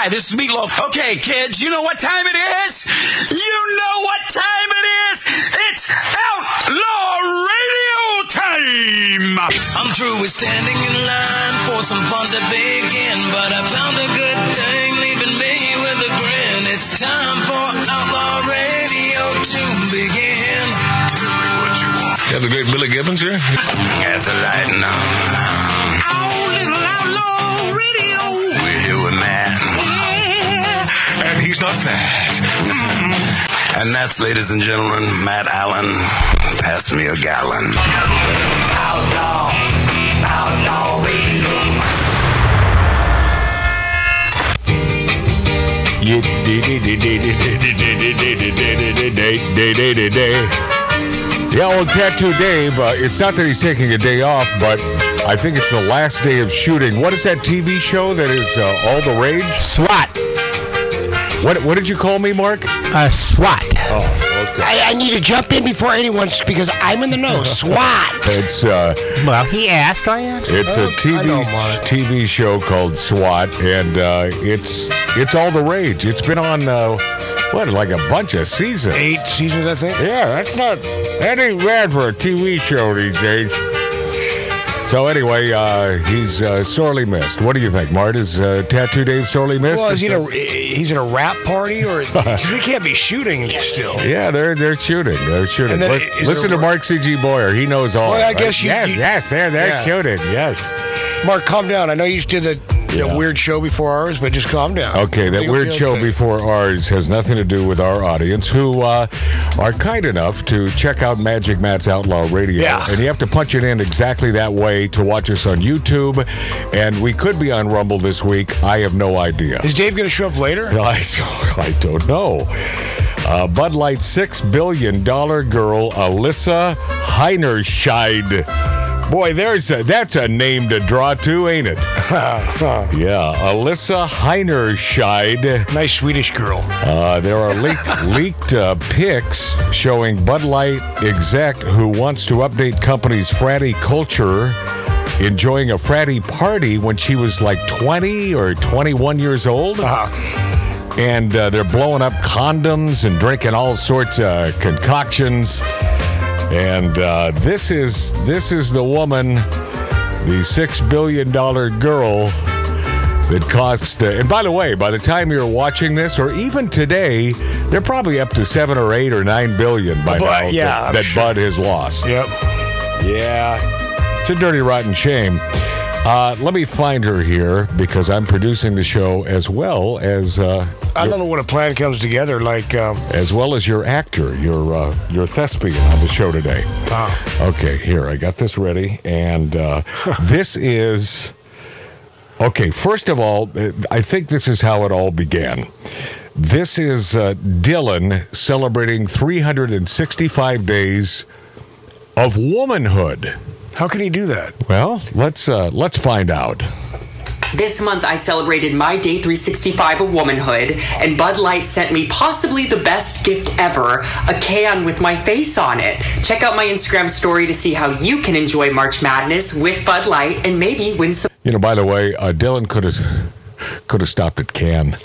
Hi, this is Meatloaf. Okay, kids, you know what time it is? You know what time it is? It's Outlaw Radio time! I'm through with standing in line for some fun to begin, but I found a good thing leaving me with a grin. It's time for Outlaw Radio to begin. You have the great Billy Gibbons here? Got the light now. Not fat. And that's, ladies and gentlemen, Matt Allen. Pass me a gallon. Outlaw, outlaw radio. Yeah, old Tattoo Dave, uh, it's not that he's taking a day off, but I think it's the last day of shooting. What is that TV show that is uh, all the rage? SWAT. What, what did you call me, Mark? Uh, SWAT. Oh, okay. I, I need to jump in before anyone because I'm in the know. SWAT. It's uh, well, he asked. I answered. it's a TV. TV show called SWAT, and uh, it's it's all the rage. It's been on uh, what like a bunch of seasons. Eight seasons, I think. Yeah, that's not that ain't bad for a TV show these days. So anyway, uh, he's uh, sorely missed. What do you think, Mart? Is uh, Tattoo Dave sorely missed? Well, is he in a he's in a rap party or he can't be shooting still. Yeah, they're they're shooting. They're shooting. Then Li- listen to Mark C.G. Boyer. He knows all. Well, I right? guess you- yes, you- yes, they're they're Yeah. shooting. Yes. Mark, calm down. I know you just did the, Yeah. weird show before ours, but just calm down. Okay, that weird be show before ours has nothing to do with our audience, who uh, are kind enough to check out Magic Matt's Outlaw Radio. Yeah. And you have to punch it in exactly that way to watch us on YouTube. And we could be on Rumble this week. I have no idea. Is Dave going to show up later? I, I don't know. Uh, Bud Light's $6 billion girl, Alyssa Heinerscheid. Boy, there's a, that's a name to draw to, ain't it? yeah, Alyssa Heinerscheid. Nice Swedish girl. Uh, there are leaked, leaked uh, pics showing Bud Light exec who wants to update company's fratty culture, enjoying a fratty party when she was like 20 or 21 years old. And uh, they're blowing up condoms and drinking all sorts of concoctions. And uh, this is this is the woman, the six billion dollar girl that cost. Uh, and by the way, by the time you're watching this, or even today, they're probably up to seven or eight or nine billion by But, now yeah, that, that sure. Bud has lost. Yep. Yeah, it's a dirty, rotten shame. Uh, let me find her here because I'm producing the show as well as uh, I don't know when a plan comes together. Like, um, as well as your actor, your uh, your thespian on the show today. Okay, here I got this ready, and uh, this is okay. First of all, uh, I think this is how it all began. This is uh, Dylan celebrating 365 days of womanhood. How can he do that? Well, let's uh, let's find out. This month, I celebrated my day 365 of womanhood, and Bud Light sent me possibly the best gift ever a can with my face on it. Check out my Instagram story to see how you can enjoy March Madness with Bud Light and maybe win some. You know, by the way, uh, Dylan could have could have stopped at Can.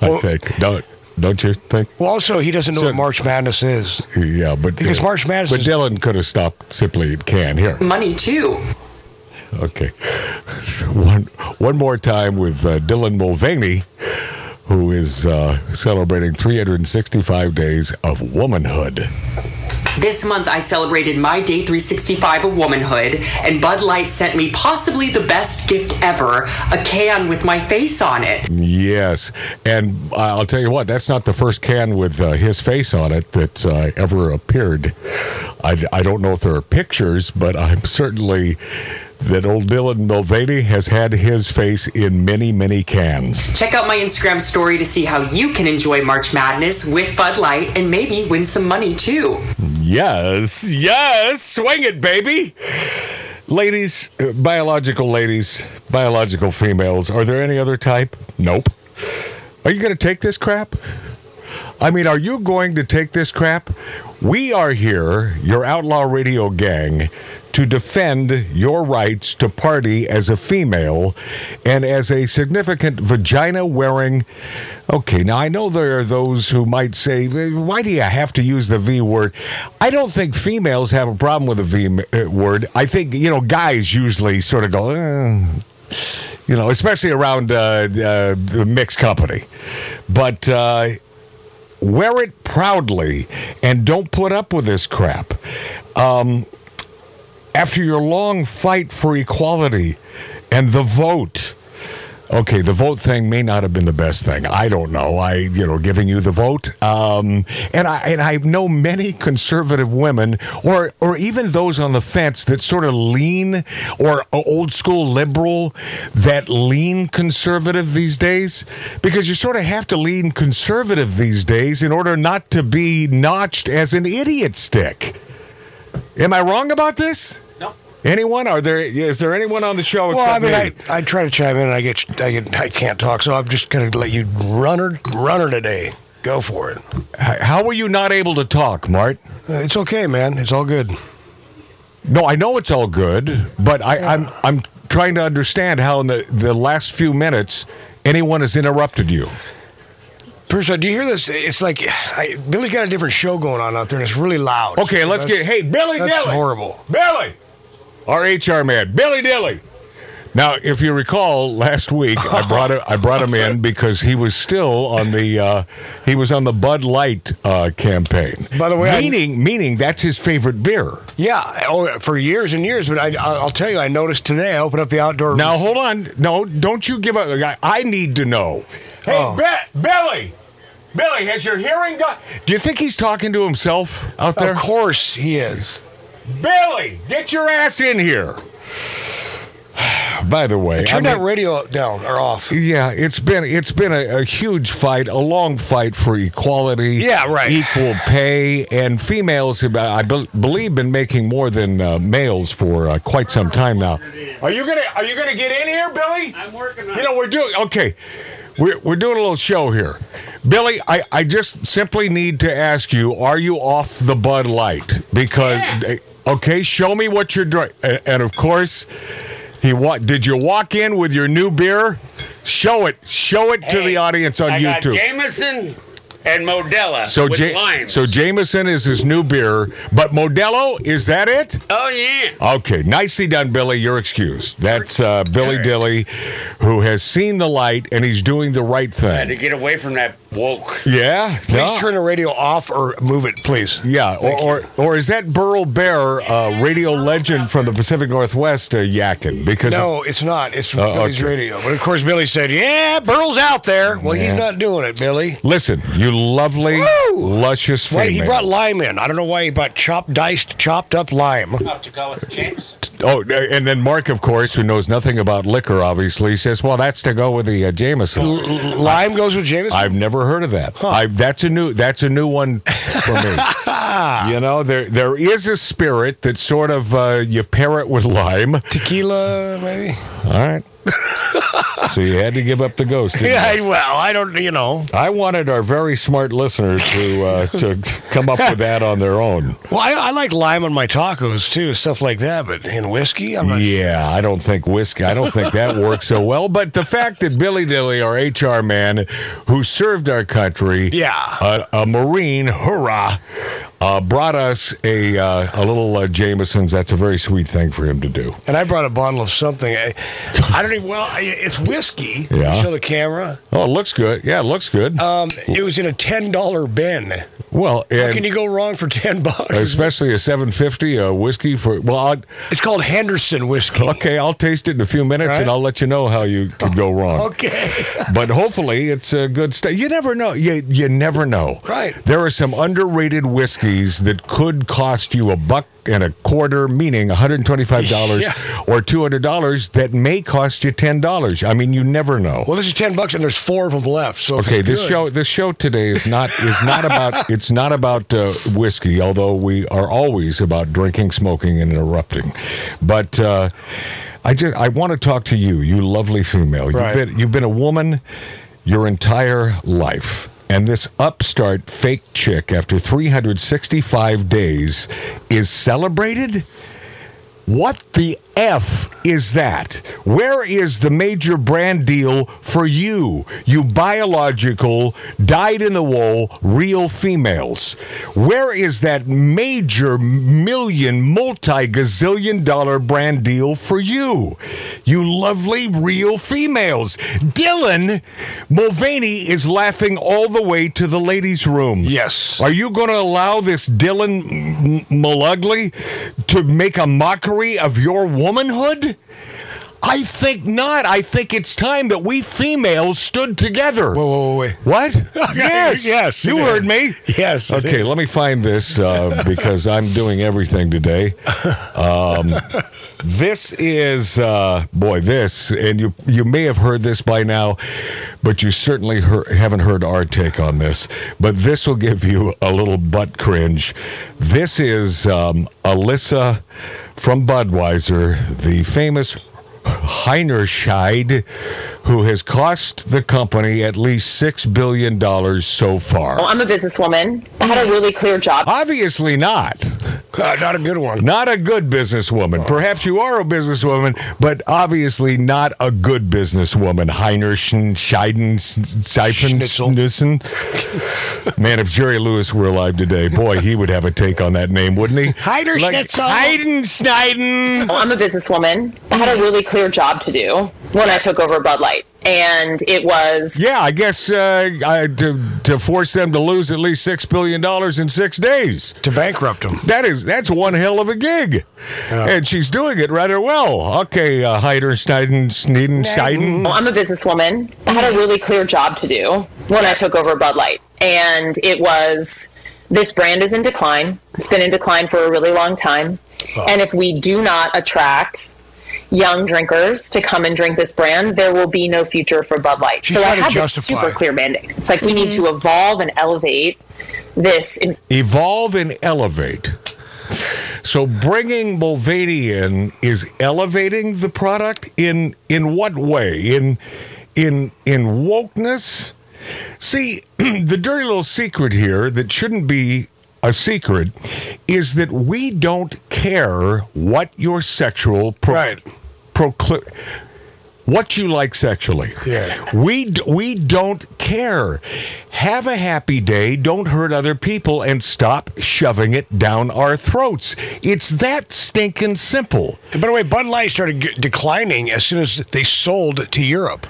I Well- think don't don't you think? Well, also he doesn't know So- what March Madness is. Yeah, but Because March Madness But is- Dylan could have stopped simply at Can. Here, money too. okay. One one more time with uh, Dylan Mulvaney, who is uh, celebrating 365 days of womanhood. This month, I celebrated my day 365 of womanhood, and Bud Light sent me possibly the best gift ever a can with my face on it. Yes, and I'll tell you what, that's not the first can with uh, his face on it that's uh, ever appeared. I, I don't know if there are pictures, but I'm certainly that old Dylan Mulvaney has had his face in many, many cans. Check out my Instagram story to see how you can enjoy March Madness with Bud Light and maybe win some money too. Yes, yes, swing it, baby. Ladies, uh, biological ladies, biological females, are there any other type? Nope. Are you going to take this crap? I mean, are you going to take this crap? We are here, your outlaw radio gang, to defend your rights to party as a female and as a significant vagina wearing. Okay, now I know there are those who might say, why do you have to use the V word? I don't think females have a problem with the V uh, word. I think, you know, guys usually sort of go, eh, you know, especially around uh, uh, the mixed company. But uh, wear it proudly and don't put up with this crap. Um, after your long fight for equality and the vote. Okay, the vote thing may not have been the best thing. I don't know. I, you know, giving you the vote, um, and I and I know many conservative women, or or even those on the fence that sort of lean, or old school liberal that lean conservative these days, because you sort of have to lean conservative these days in order not to be notched as an idiot stick. Am I wrong about this? Anyone? Are there? Is there anyone on the show? Well, I mean, me? I, I try to chime in, and I get, I get, I can't talk, so I'm just gonna let you run her, run her today. Go for it. How were you not able to talk, Mart? Uh, It's okay, man. It's all good. No, I know it's all good, but I, I'm I'm trying to understand how in the the last few minutes anyone has interrupted you. First, do you hear this? It's like I, Billy's got a different show going on out there, and it's really loud. Okay, let's get. Hey, Billy That's Dilly. horrible. Billy, our HR man, Billy Dilly. Now, if you recall, last week I brought I brought him in because he was still on the uh, he was on the Bud Light uh, campaign. By the way, I- meaning meaning that's his favorite beer. Yeah, oh, for years and years. But I, I'll tell you, I noticed today. I opened up the outdoor. Now hold on, no, don't you give up. I, I need to know. Hey, Oh. Be- Billy, Billy, has your hearing gone? Do you think he's talking to himself out there? of course he is. Billy, get your ass in here. By the way, Turn I that radio down or off. Yeah, it's been it's been a, a huge fight, a long fight for equality. Yeah, right. Equal pay, and females have, I be- believe, been making more than uh, males for uh, quite some time now. Are you gonna Are you gonna get in here, Billy? I'm working on. You know, we're doing okay. We're we're doing a little show here, Billy. I I just simply need to ask you: Are you off the Bud Light? Because okay, show me what you're doing, and, and of course. He wa- Did you walk in with your new beer? Show it. Show it to the audience on I got YouTube. Jameson and Modelo so, with Ja- limes. so Jameson is his new beer, but Modelo is that it? oh yeah. Okay, nicely done, Billy. You're excused. That's uh, Billy Dilly, who has seen the light and he's doing the right I had to thing. get away from that woke. Yeah, Please no. turn the radio off or move it, please. Yeah, or, or or is that Burl Barer, uh, radio legend from the Pacific Northwest, uh, yakking? Because No, it's not. It's Oh, Billy's okay. radio. But of course, Billy said, "Yeah, Burl's out there." Well, Yeah. he's not doing it, Billy. listen, you lovely, Woo! luscious female. he brought lime in. I don't know why he brought chopped, diced, chopped up lime. Up to go with the. Oh, and then Mark, of course, who knows nothing about liquor, obviously says, "Well, that's to go with the uh, Jameson." L- lime goes with Jameson. I've never heard of that. I, that's a new that's a new one for me. you know, there there is a spirit that sort of uh, you pair it with lime. Tequila, maybe. All right. So you had to give up the ghost. Yeah, well, I don't. You know. I wanted our very smart listeners to uh, to come up with that on their own. Well, I, I like lime on my tacos too, stuff like that. But in whiskey, I'm not. Yeah, I don't think whiskey. I don't think that works so well. But the fact that Billy Dilly, our HR man, who served our country, Yeah. a, a Marine, hurrah, uh, brought us a uh, a little uh, Jameson's. That's a very sweet thing for him to do. And I brought a bottle of something. I, I don't even. Well, I- it's whiskey. Yeah. Show the camera. Oh, it looks good. Yeah, it looks good. Um, it was in a ten dollar bin. Well, How can you go wrong for ten bucks? especially a seven fifty a whiskey for well. I'll, It's called Henderson whiskey. okay, I'll taste it in a few minutes, Right. and I'll let you know how you could go wrong. Okay. but hopefully it's a good stuff. You never know. You you never know. Right. There are some underrated whiskeys that could cost you a buck and a quarter, meaning one hundred twenty-five dollars Yeah. or two hundred dollars, that may cost you ten dollars. I mean, you never know. Well, this is ten bucks, and there's four of them left. So Okay, this good- show this show today is not is not about it's not about uh, whiskey, although we are always about drinking, smoking, and interrupting. But uh, I just I want to talk to you, you lovely female. You've Right. been you've been a woman your entire life. And this upstart fake chick, after 365 days, is celebrated? What the F is that? Where is the major brand deal for you, you biological, dyed in the wool, real females? Where is that major million, multi gazillion dollar brand deal for you, you lovely, real females? Dylan Mulvaney is laughing all the way to the ladies' room. Yes. Are you going to allow this Dylan Mulugly to make a mockery of your womanhood? I think not. I think it's time that we females stood together. Whoa, whoa, whoa. What? yes. Yes, You heard me. Yes, Okay, let me find this uh, because I'm doing everything today. Um, this is, uh, boy, this, and you you may have heard this by now, but you certainly hear, haven't heard our take on this. But this will give you a little butt cringe. This is um, Alyssa from Budweiser, the famous Heinerscheid, who has cost the company at least $6 billion so far. Well, I'm a businesswoman. I had a really clear job. Obviously not. Uh, not a good one. Not a good businesswoman. Perhaps you are a businesswoman, but obviously not a good businesswoman. Heiner Scheiden Schnitzel. Siphon Man, if Jerry Lewis were alive today, boy, he would have a take on that name, wouldn't he? Heider Schnitzel. Heiden Schneiden. Well, I'm a businesswoman. I had a really clear job to do when I took over Bud Light. And it was Yeah, I guess uh, I, to, to force them to lose at least $6 billion in six days. To bankrupt them. That is that's one hell of a gig, and she's doing it rather well. Okay, uh, Heider Schneiden, Schneiden, Scheiden. Well, I'm a businesswoman. I had a really clear job to do when I took over Bud Light. And it was this brand is in decline. It's been in decline for a really long time. And if we do not attract young drinkers to come and drink this brand, there will be no future for Bud Light. She's so I have to this super clear mandate. It's like we need to mm-hmm. evolve and elevate this in- Evolve and elevate. So bringing Mulvaney in is elevating the product in in what way? In in in wokeness. See, the dirty little secret here that shouldn't be a secret is that we don't care what your sexual pro- Right. Procli- what you like sexually. Yeah. We d- we don't care. Have a happy day. Don't hurt other people, and stop shoving it down our throats. It's that stinking simple. And by the way, Bud Light started g- declining as soon as they sold to Europe.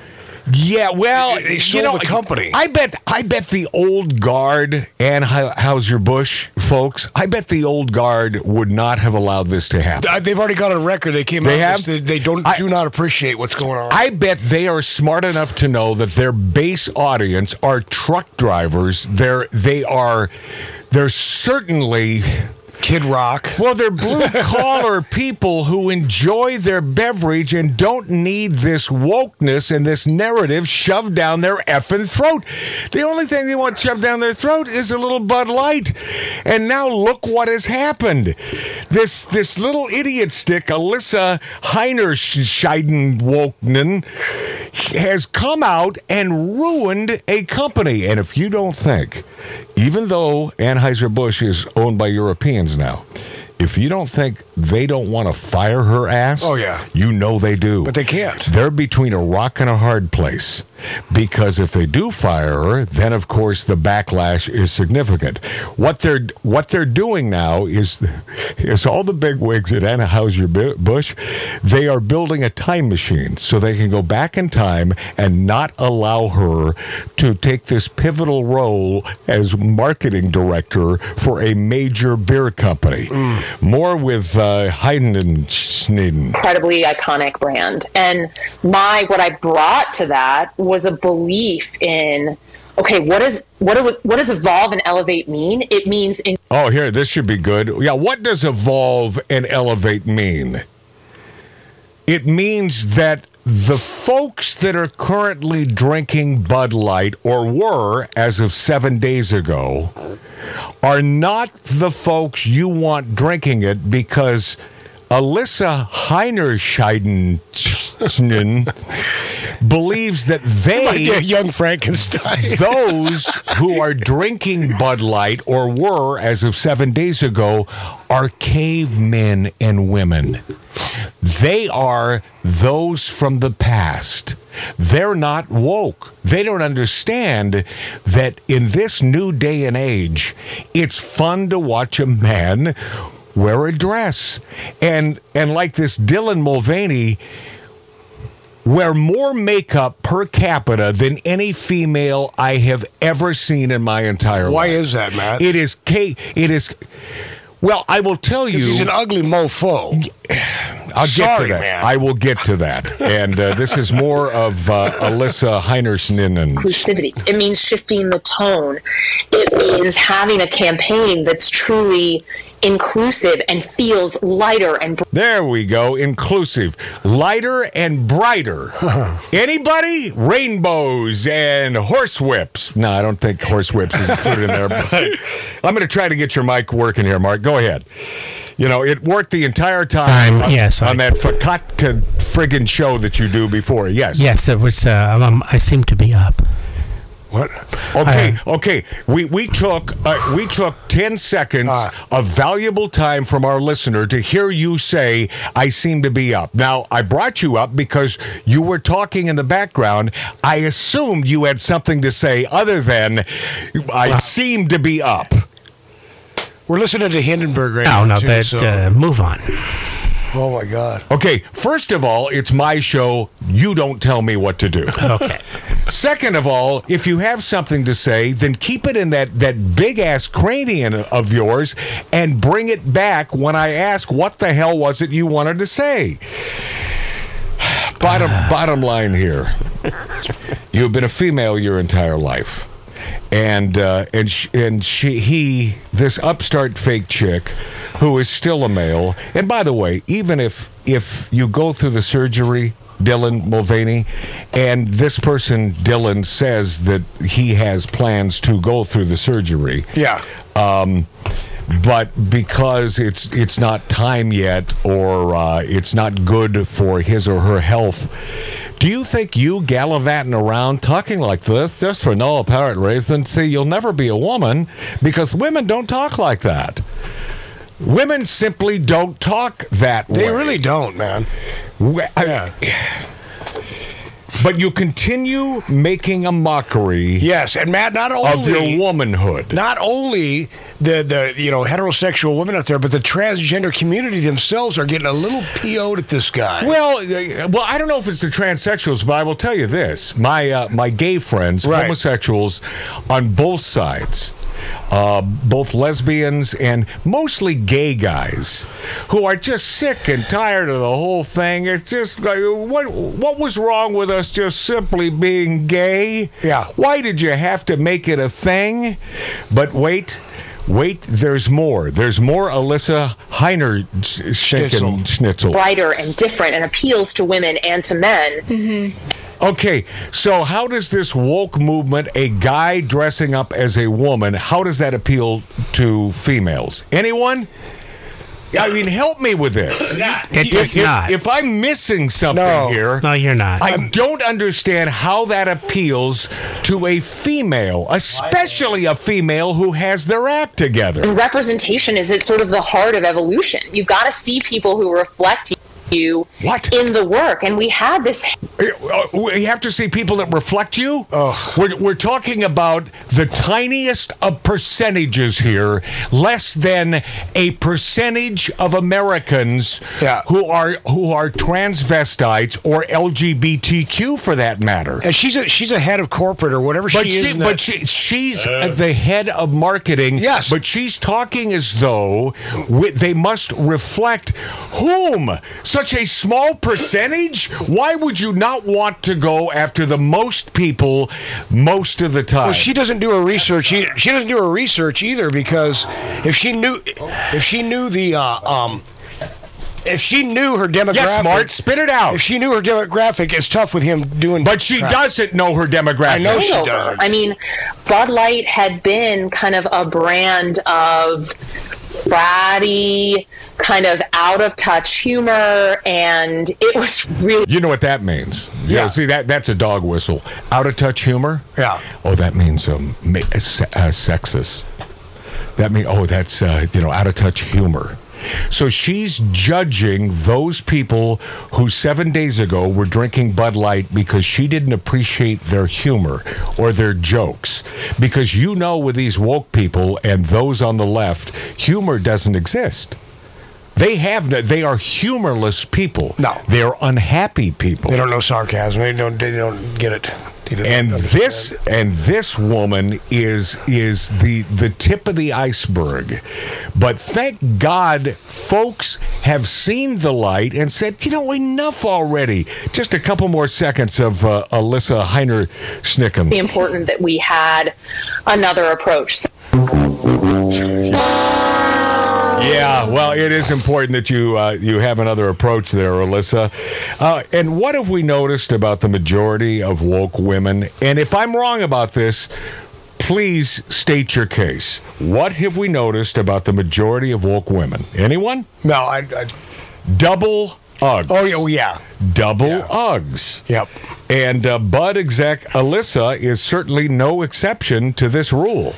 Yeah, well, They- they you know, the company. I bet, I bet the old guard Anheuser Busch folks. I bet the old guard would not have allowed this to happen. Uh, They've already got on record. They came They out. have? They, they don't I- do not appreciate what's going on. I bet they are smart enough to know that their base audience are truck drivers. They're they are they're certainly Kid Rock. well, they're blue collar people who enjoy their beverage and don't need this wokeness and this narrative shoved down their effing throat. The only thing they want shoved down their throat is a little Bud Light. And now look what has happened. This this little idiot stick, Alyssa Heinerscheiden Wokenen, has come out and ruined a company. And if you don't think, even though Anheuser-Busch is owned by Europeans now, if you don't think they don't want to fire her ass, Oh, yeah. you know they do. But they can't. They're between a rock and a hard place. Because if they do fire her, then of course the backlash is significant. What they're what they're doing now is is all the big wigs at Anheuser Busch, they are building a time machine so they can go back in time and not allow her to take this pivotal role as marketing director for a major beer company. More with uh, Uh, Heidenschneden. incredibly iconic brand. And my what I brought to that was a belief in okay, what is what do, what does evolve and elevate mean? It means in Oh, here, this should be good. Yeah, what does evolve and elevate mean? It means that the folks that are currently drinking Bud Light, or were as of seven days ago, are not the folks you want drinking it because Alyssa Heinerscheiden believes that Like they young Frankenstein. those who are drinking Bud Light or were as of seven days ago are cavemen and women. They are those from the past. They're not woke. They don't understand that in this new day and age, it's fun to watch a man wear a dress. And and like this Dylan Mulvaney wear more makeup per capita than any female I have ever seen in my entire Why life. Why is that, Matt? It is K. It is. Well, I will tell you. he's an ugly mofo. I'll get Sorry, to that. man. I will get to that. And uh, this is more of uh, Alyssa Heinersninen. inclusivity. It means shifting the tone. It means having a campaign that's truly inclusive and feels lighter and There we go. Inclusive, lighter and brighter. Anybody? Rainbows and horsewhips. No, I don't think horsewhips is included in there. But I'm going to try to get your mic working here, Mark. Go ahead. You know, it worked the entire time Um, on, yes, I- on that Fakatka friggin' show that you do before. Yes. Yes, it was. Uh, um, I seem to be up. What? Okay, okay. We we took uh, we took ten seconds Ah. of valuable time from our listener to hear you say, "I seem to be up." Now, I brought you up because you were talking in the background. I assumed you had something to say other than, "I seem to be up." We're listening to Hindenburg right No, now. no, too, that. so- Uh, move on. oh my God. Okay, first of all, it's my show. You don't tell me what to do. Okay. Second of all, if you have something to say, then keep it in that, that big ass cranium of yours and bring it back when I ask what the hell was it you wanted to say. Bottom bottom line here. You've been a female your entire life. And uh, and sh- and she he this upstart fake chick who is still a male. And by the way, even if if you go through the surgery, Dylan Mulvaney, and this person Dylan says that he has plans to go through the surgery, Yeah. um, but because it's it's not time yet or uh, it's not good for his or her health. Do you think you gallivanting around talking like this just for no apparent reason? See, you'll never be a woman because women don't talk like that. Women simply don't talk that way. They really don't, man. We- I- Yeah. But you continue making a mockery Yes, and Matt, not only of your womanhood. not only the the you know heterosexual women out there, but the transgender community themselves are getting a little PO'd at this guy. Well, well, I don't know if it's the transsexuals, but I will tell you this: my uh, my gay friends, Right. homosexuals, on both sides, uh, both lesbians and mostly gay guys, who are just sick and tired of the whole thing. It's just like, what what was wrong with us just simply being gay? Yeah. Why did you have to make it a thing? But wait. Wait, there's more. There's more Alyssa Heiner Schnitzel. Schnitzel. brighter and different and appeals to women and to men. Okay, so how does this woke movement, a guy dressing up as a woman, how does that appeal to females? Anyone? I mean, help me with this. It does if, not. If I'm missing something No. here, no, you're not. I don't understand how that appeals to a female, especially a female who has their act together. And representation is it's sort of the heart of evolution. You've got to see people who reflect you What? in the work. And we had this Uh, We have to see people that reflect you. We're, we're talking about the tiniest of percentages here, less than a percentage of Americans Yeah. who are who are transvestites or LGBTQ for that matter. and she's a she's a head of corporate or whatever But she, she, is. in but that- she, she's the head of marketing. Yes. But she's talking as though wi- they must reflect whom? Such a small percentage? Why would you not want to go after the most people most of the time? Well, she doesn't do her research. e- She doesn't do her research either because if she knew, if she knew the, uh, um, if she knew her demographic, yes, Mart, spit it out. If she knew her demographic, it's tough with him doing. but she crap. doesn't know her demographic. I know she doesn't. I mean, Bud Light had been kind of a brand of bratty, kind of out of touch humor, and it was really You know what that means. Yeah. See that that's a dog whistle. Out of touch humor. Yeah. Oh, that means um, ma- uh, sexist. That means oh, that's uh, you know out of touch humor. So she's judging those people who seven days ago were drinking Bud Light because she didn't appreciate their humor or their jokes. Because you know, with these woke people and those on the left, humor doesn't exist. They have no, they are humorless people. No. they are unhappy people. They don't know sarcasm. They don't. They don't get it. They don't and understand. this and this woman is is the the tip of the iceberg but thank god folks have seen the light and said you know enough already just a couple more seconds of uh, alyssa heiner snicken important that we had another approach. Yeah, well, it is important that you uh, you have another approach there, Alyssa. Uh, and what have we noticed about the majority of woke women? And if I'm wrong about this, please state your case. What have we noticed about the majority of woke women? Anyone? No, I. I Double Uggs. oh, yeah, oh, yeah. Double Yeah. Uggs. Yep. And uh, Bud exec Alyssa is certainly no exception to this rule.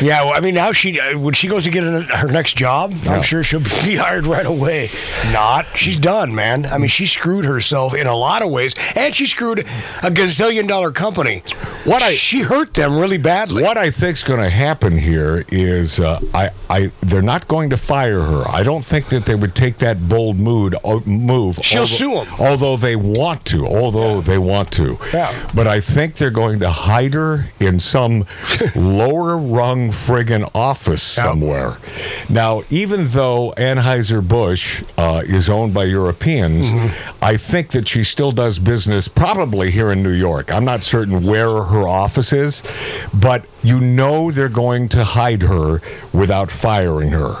Yeah, well, I mean, now she uh, when she goes to get an- her next job, Yeah. I'm sure she'll be hired right away. Not, she's done, man. I mean, she screwed herself in a lot of ways, and she screwed a gazillion dollar company. What I- she hurt them really badly. What I think's going to happen here is uh, I, I, they're not going to fire her. I don't think that they would take that bold mood uh, move. She'll although, sue 'em. Although they want to, although they want to. Yeah. But I think they're going to hide her in some lower rung friggin' office Yeah. somewhere. Now, even though Anheuser Busch uh, is owned by Europeans, Mm-hmm. I think that she still does business probably here in New York. I'm not certain where her office is, but you know they're going to hide her without firing her.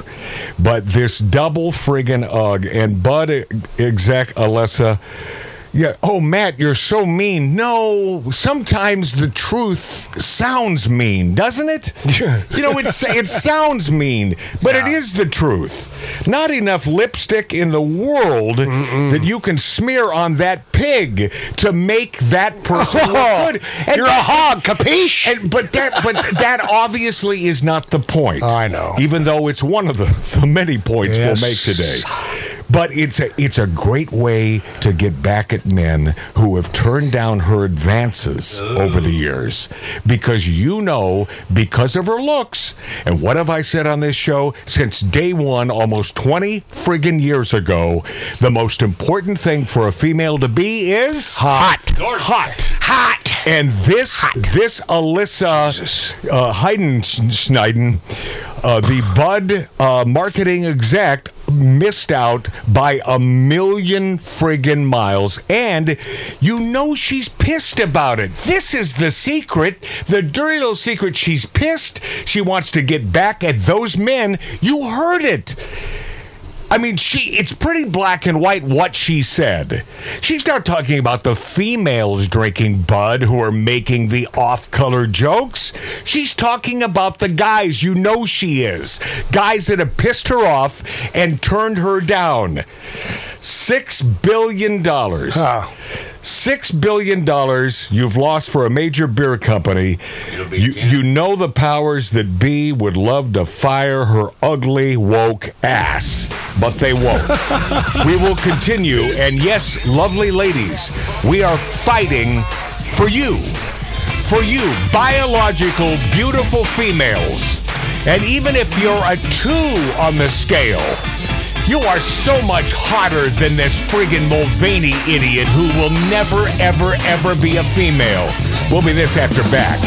But this double friggin' ugh and Bud exec Alessa. Yeah. Oh, Matt, you're so mean. No, sometimes the truth sounds mean, doesn't it? you know, it, it sounds mean, but it is the truth. Not enough lipstick in the world that you can smear on that pig to make that person look oh, good. And You're a hog, capiche? and, but that, but that obviously is not the point. I know. Even though it's one of the, the many points Yes. we'll make today. But it's a it's a great way to get back at men who have turned down her advances over the years, because you know because of her looks. And what have I said on this show since day one, almost twenty friggin' years ago? The most important thing for a female to be is hot, hot, hot. And this hot. this Alyssa uh, Heidenschneiden, uh, the Bud uh, marketing exec, missed out by a million friggin' miles. And you know she's pissed about it. This is the secret, the dirty little secret. She's pissed. She wants to get back at those men. You heard it. I mean, she it's pretty black and white what she said. She's not talking about the females drinking Bud who are making the off-color jokes. She's talking about the guys, you know she is. Guys that have pissed her off and turned her down. Six billion dollars. Six billion dollars you've lost for a major beer company. You, you know the powers that be would love to fire her ugly woke ass, but they won't. we will continue, and yes, lovely ladies, we are fighting for you, for you, biological, beautiful females. And even if you're a two on the scale, you are so much hotter than this friggin' Mulvaney idiot who will never, ever, ever be a female. We'll be this after back.